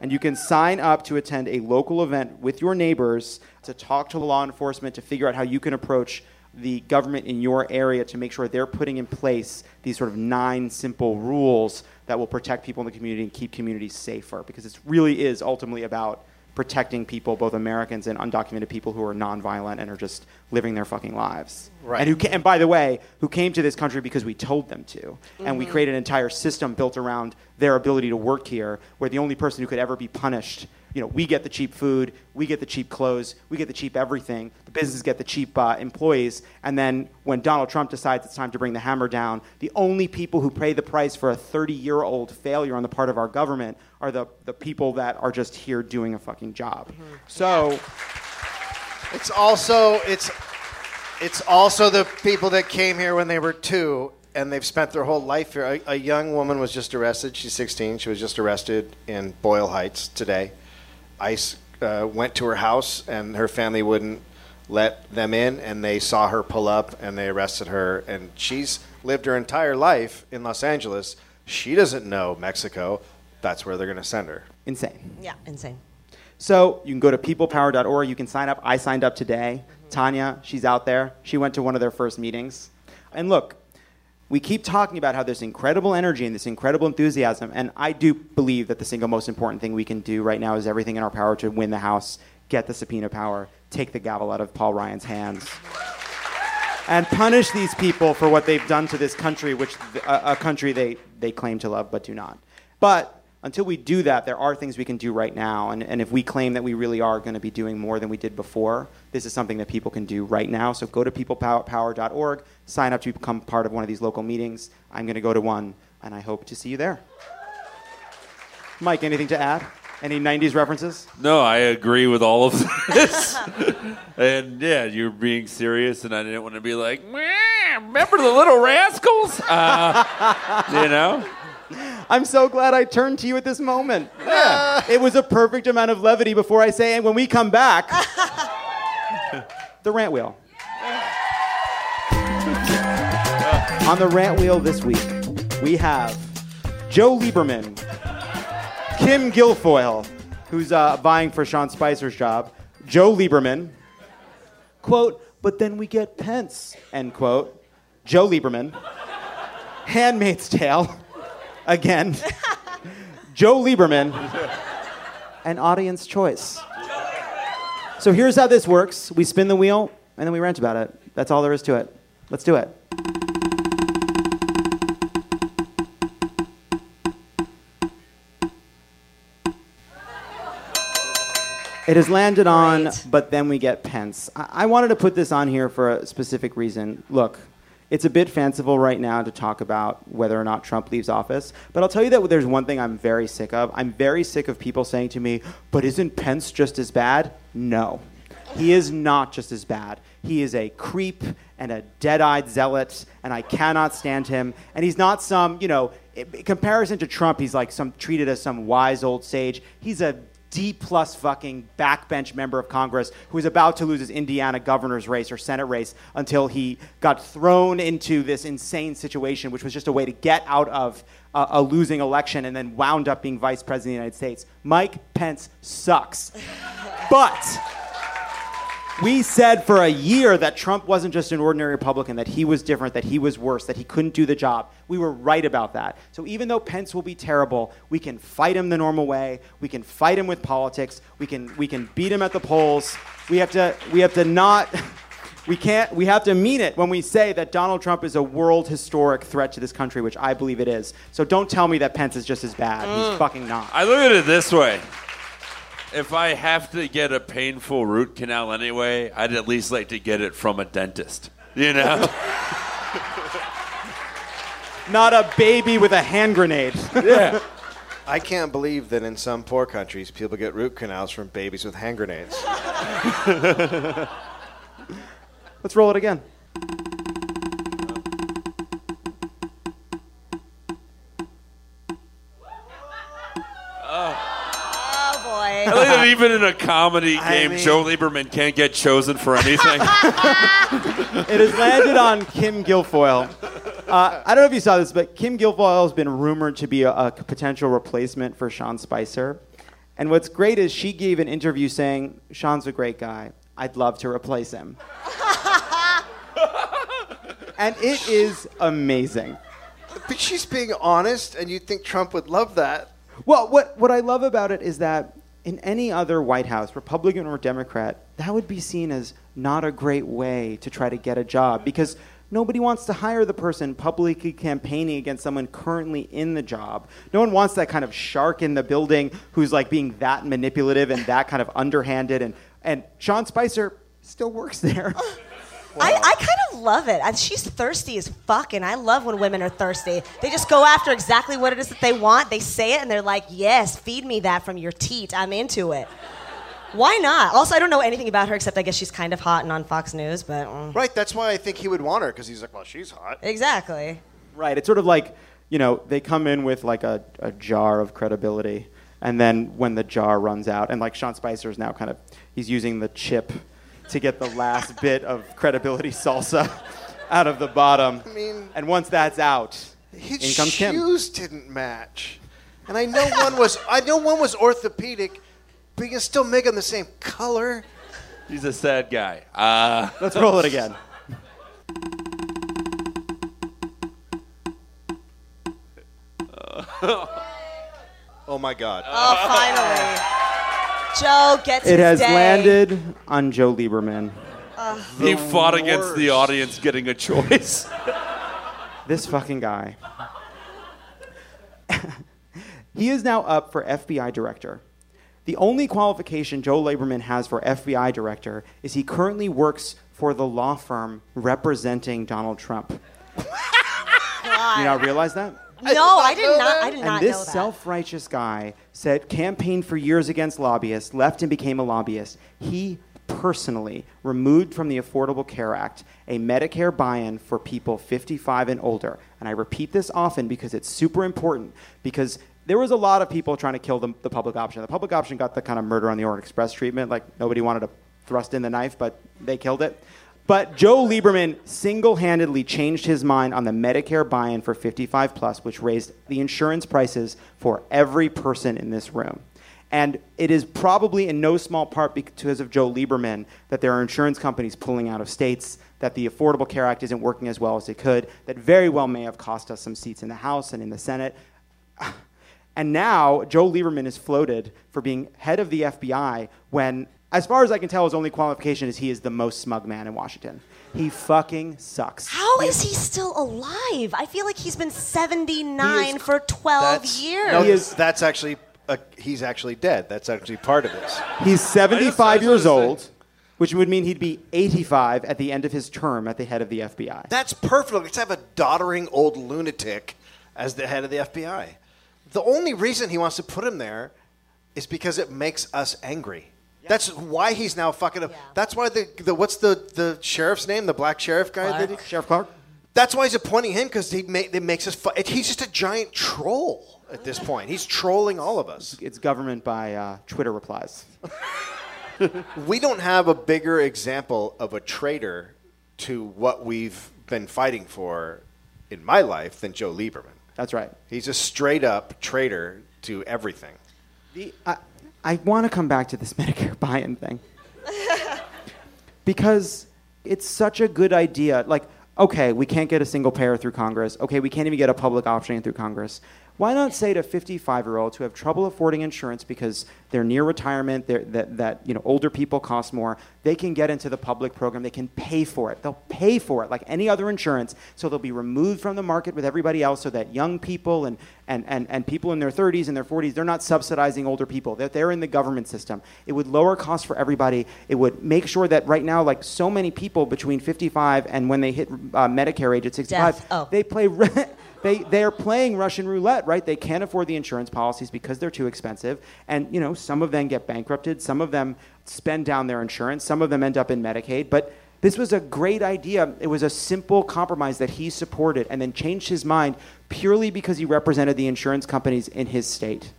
[SPEAKER 1] and you can sign up to attend a local event with your neighbors to talk to law enforcement to figure out how you can approach the government in your area to make sure they're putting in place these sort of nine simple rules that will protect people in the community and keep communities safer because it really is ultimately about protecting people, both Americans and undocumented people who are nonviolent and are just living their fucking lives.
[SPEAKER 2] Right.
[SPEAKER 1] And who, and by the way, who came to this country because we told them to, and we
[SPEAKER 2] Mhm.
[SPEAKER 1] created an entire system built around their ability to work here, where the only person who could ever be punished. You know, we get the cheap food, we get the cheap clothes, we get the cheap everything. The businesses get the cheap uh, employees, and then when Donald Trump decides it's time to bring the hammer down, the only people who pay the price for a 30-year-old failure on the part of our government are the the people that are just here doing a fucking job. So.
[SPEAKER 2] It's also it's it's also the people that came here when they were two and they've spent their whole life here. A, a young woman was just arrested. She's 16. She was just arrested in Boyle Heights today. ICE uh, went to her house and her family wouldn't let them in, and they saw her pull up and they arrested her. And she's lived her entire life in Los Angeles. She doesn't know Mexico. That's where they're going to send her.
[SPEAKER 1] Insane.
[SPEAKER 3] Yeah, insane.
[SPEAKER 1] So you can go to peoplepower.org. You can sign up. I signed up today. Tanya, she's out there. She went to one of their first meetings. And look, we keep talking about how there's incredible energy and this incredible enthusiasm. And I do believe that the single most important thing we can do right now is everything in our power to win the House, get the subpoena power, take the gavel out of Paul Ryan's hands. And punish these people for what they've done to this country, which a, a country they, they claim to love but do not. But until we do that, there are things we can do right now. And, and if we claim that we really are going to be doing more than we did before, this is something that people can do right now. So go to peoplepower.org, sign up to become part of one of these local meetings. I'm going to go to one, and I hope to see you there. Mike, anything to add? Any 90s references?
[SPEAKER 4] No, I agree with all of this. and yeah, you're being serious, and I didn't want to be like, "Meh, remember the little rascals? Uh, you know?
[SPEAKER 1] I'm so glad I turned to you at this moment. Yeah. it was a perfect amount of levity before I say, and when we come back, the rant wheel. On the rant wheel this week, we have Joe Lieberman, Kim Guilfoyle, who's uh, vying for Sean Spicer's job, Joe Lieberman, quote, but then we get Pence, end quote, Joe Lieberman, Handmaid's Tale, again, Joe Lieberman, and audience choice. So here's how this works we spin the wheel, and then we rant about it. That's all there is to it. Let's do it. It has landed on, but then we get Pence. I-, I wanted to put this on here for a specific reason. Look, it's a bit fanciful right now to talk about whether or not Trump leaves office, but I'll tell you that there's one thing I'm very sick of. I'm very sick of people saying to me, but isn't Pence just as bad? No. He is not just as bad. He is a creep and a dead eyed zealot, and I cannot stand him. And he's not some, you know, in comparison to Trump, he's like some treated as some wise old sage. He's a D plus fucking backbench member of Congress who is about to lose his Indiana governor's race or Senate race until he got thrown into this insane situation, which was just a way to get out of a, a losing election and then wound up being vice president of the United States. Mike Pence sucks. but we said for a year that Trump wasn't just an ordinary Republican, that he was different, that he was worse, that he couldn't do the job. We were right about that. So even though Pence will be terrible, we can fight him the normal way. We can fight him with politics. We can we can beat him at the polls. We have to we have to not we can't we have to mean it when we say that Donald Trump is a world historic threat to this country, which I believe it is. So don't tell me that Pence is just as bad. He's
[SPEAKER 4] Mm.
[SPEAKER 1] fucking not.
[SPEAKER 4] I look at it this way. If I have to get a painful root canal anyway, I'd at least like to get it from a dentist. You know?
[SPEAKER 1] Not a baby with a hand grenade.
[SPEAKER 4] Yeah.
[SPEAKER 2] I can't believe that in some poor countries people get root canals from babies with hand grenades.
[SPEAKER 1] Let's roll it again.
[SPEAKER 4] I like that even in a comedy
[SPEAKER 1] I
[SPEAKER 4] game,
[SPEAKER 1] mean-
[SPEAKER 4] Joe Lieberman can't get chosen for anything.
[SPEAKER 1] it has landed on Kim Guilfoyle. Uh, I don't know if you saw this, but Kim Guilfoyle has been rumored to be a, a potential replacement for Sean Spicer. And what's great is she gave an interview saying, Sean's a great guy. I'd love to replace him. and it is amazing.
[SPEAKER 2] But she's being honest, and you'd think Trump would love that.
[SPEAKER 1] Well, what, what I love about it is that in any other White House, Republican or Democrat, that would be seen as not a great way to try to get a job because nobody wants to hire the person publicly campaigning against someone currently in the job. No one wants that kind of shark in the building who's like being that manipulative and that kind of underhanded. And, and Sean Spicer still works there.
[SPEAKER 3] I, I kind of love it. And she's thirsty as fuck, and I love when women are thirsty. They just go after exactly what it is that they want. They say it, and they're like, "Yes, feed me that from your teat. I'm into it." Why not? Also, I don't know anything about her except I guess she's kind of hot and on Fox News, but mm.
[SPEAKER 2] Right, that's why I think he would want her, because he's like, well, she's hot.
[SPEAKER 3] exactly.
[SPEAKER 1] Right. It's sort of like, you know, they come in with like a, a jar of credibility, and then when the jar runs out, and like Sean Spicer is now kind of, he's using the chip to get the last bit of credibility salsa out of the bottom.
[SPEAKER 2] I mean-
[SPEAKER 1] and once that's out,
[SPEAKER 2] His
[SPEAKER 1] in comes Kim.
[SPEAKER 2] shoes didn't match, and I know one was I know one was orthopedic, but you can still make them the same color.
[SPEAKER 4] He's a sad guy. Uh,
[SPEAKER 1] Let's roll it again.
[SPEAKER 2] Oh my God!
[SPEAKER 3] Oh, finally. Joe gets
[SPEAKER 1] It has
[SPEAKER 3] his day.
[SPEAKER 1] landed on Joe Lieberman.
[SPEAKER 4] he fought against the audience getting a choice.
[SPEAKER 1] This fucking guy. he is now up for FBI director. The only qualification Joe Lieberman has for FBI director is he currently works for the law firm representing Donald Trump. You not realize that?
[SPEAKER 3] No, I did not. I did not.
[SPEAKER 1] and
[SPEAKER 3] not
[SPEAKER 1] this
[SPEAKER 3] know that.
[SPEAKER 1] self-righteous guy said campaigned for years against lobbyists, left and became a lobbyist. He personally removed from the Affordable Care Act a Medicare buy-in for people 55 and older. And I repeat this often because it's super important because there was a lot of people trying to kill the, the public option. The public option got the kind of murder on the Orient Express treatment, like nobody wanted to thrust in the knife, but they killed it. But Joe Lieberman single handedly changed his mind on the Medicare buy in for 55 plus, which raised the insurance prices for every person in this room. And it is probably in no small part because of Joe Lieberman that there are insurance companies pulling out of states, that the Affordable Care Act isn't working as well as it could, that very well may have cost us some seats in the House and in the Senate. And now Joe Lieberman is floated for being head of the FBI when, as far as I can tell, his only qualification is he is the most smug man in Washington. He fucking sucks.
[SPEAKER 3] How is he still alive? I feel like he's been 79 for 12 years.
[SPEAKER 2] No, is, that's actually uh, he's actually dead. That's actually part of this.
[SPEAKER 1] He's 75
[SPEAKER 2] I
[SPEAKER 1] years
[SPEAKER 2] just wanna
[SPEAKER 1] old, which would mean he'd be 85 at the end of his term at the head of the FBI.
[SPEAKER 2] That's perfect. Let's have a doddering old lunatic as the head of the FBI. The only reason he wants to put him there is because it makes us angry. That's why he's now fucking up. That's why the, the what's the, the sheriff's name? The black sheriff guy?
[SPEAKER 1] Clarke.
[SPEAKER 2] that he-
[SPEAKER 1] Sheriff Clarke.
[SPEAKER 2] That's why he's appointing him because he ma- it makes us. Fu- he's just a giant troll at this point. He's trolling all of us.
[SPEAKER 1] It's government by uh, Twitter replies.
[SPEAKER 2] We don't have a bigger example of a traitor to what we've been fighting for in my life than Joe Lieberman.
[SPEAKER 1] That's right.
[SPEAKER 2] He's a straight up traitor to everything.
[SPEAKER 1] The, I, I want to come back to this Medicare buy-in thing because it's such a good idea. Like, okay, we can't get a single payer through Congress. Okay, we can't even get a public option through Congress. Why not say to 55-year-olds who have trouble affording insurance because they're near retirement, they're, that, that you know older people cost more, they can get into the public program. They can pay for it. They'll pay for it like any other insurance. So they'll be removed from the market with everybody else, so that young people and and, and, and people in their 30s and their 40s, they're not subsidizing older people. They're, they're in the government system. It would lower costs for everybody. It would make sure that right now, like so many people between 55 and when they hit uh, Medicare age at 65,
[SPEAKER 3] Oh.
[SPEAKER 1] they play. They, they they're playing Russian roulette, right? They can't afford the insurance policies because they're too expensive. And, you know, some of them get bankrupted. Some of them spend down their insurance. Some of them end up in Medicaid. But this was a great idea. It was a simple compromise that he supported and then changed his mind purely because he represented the insurance companies in his state.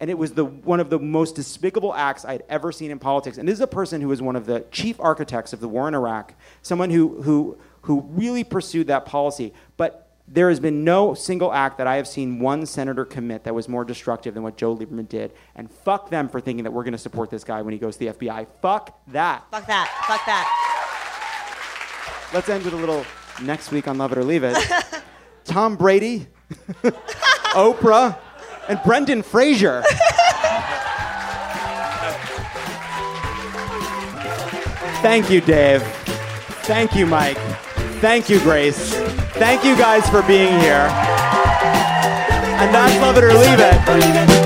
[SPEAKER 1] And it was the, one of the most despicable acts I'd ever seen in politics. And this is a person who was one of the chief architects of the war in Iraq, someone who, who, who really pursued that policy. But there has been no single act that I have seen one senator commit that was more destructive than what Joe Lieberman did. And fuck them for thinking that we're going to support this guy when he goes to the FBI. Fuck that.
[SPEAKER 3] Fuck that. Fuck that.
[SPEAKER 1] Let's end with a little next week on Love It or Leave It. Tom Brady, Oprah, and Brendan Fraser. Thank you, Dave. Thank you, Mike. Thank you, Grace. Thank you guys for being here. And that's
[SPEAKER 10] Love It or Leave It.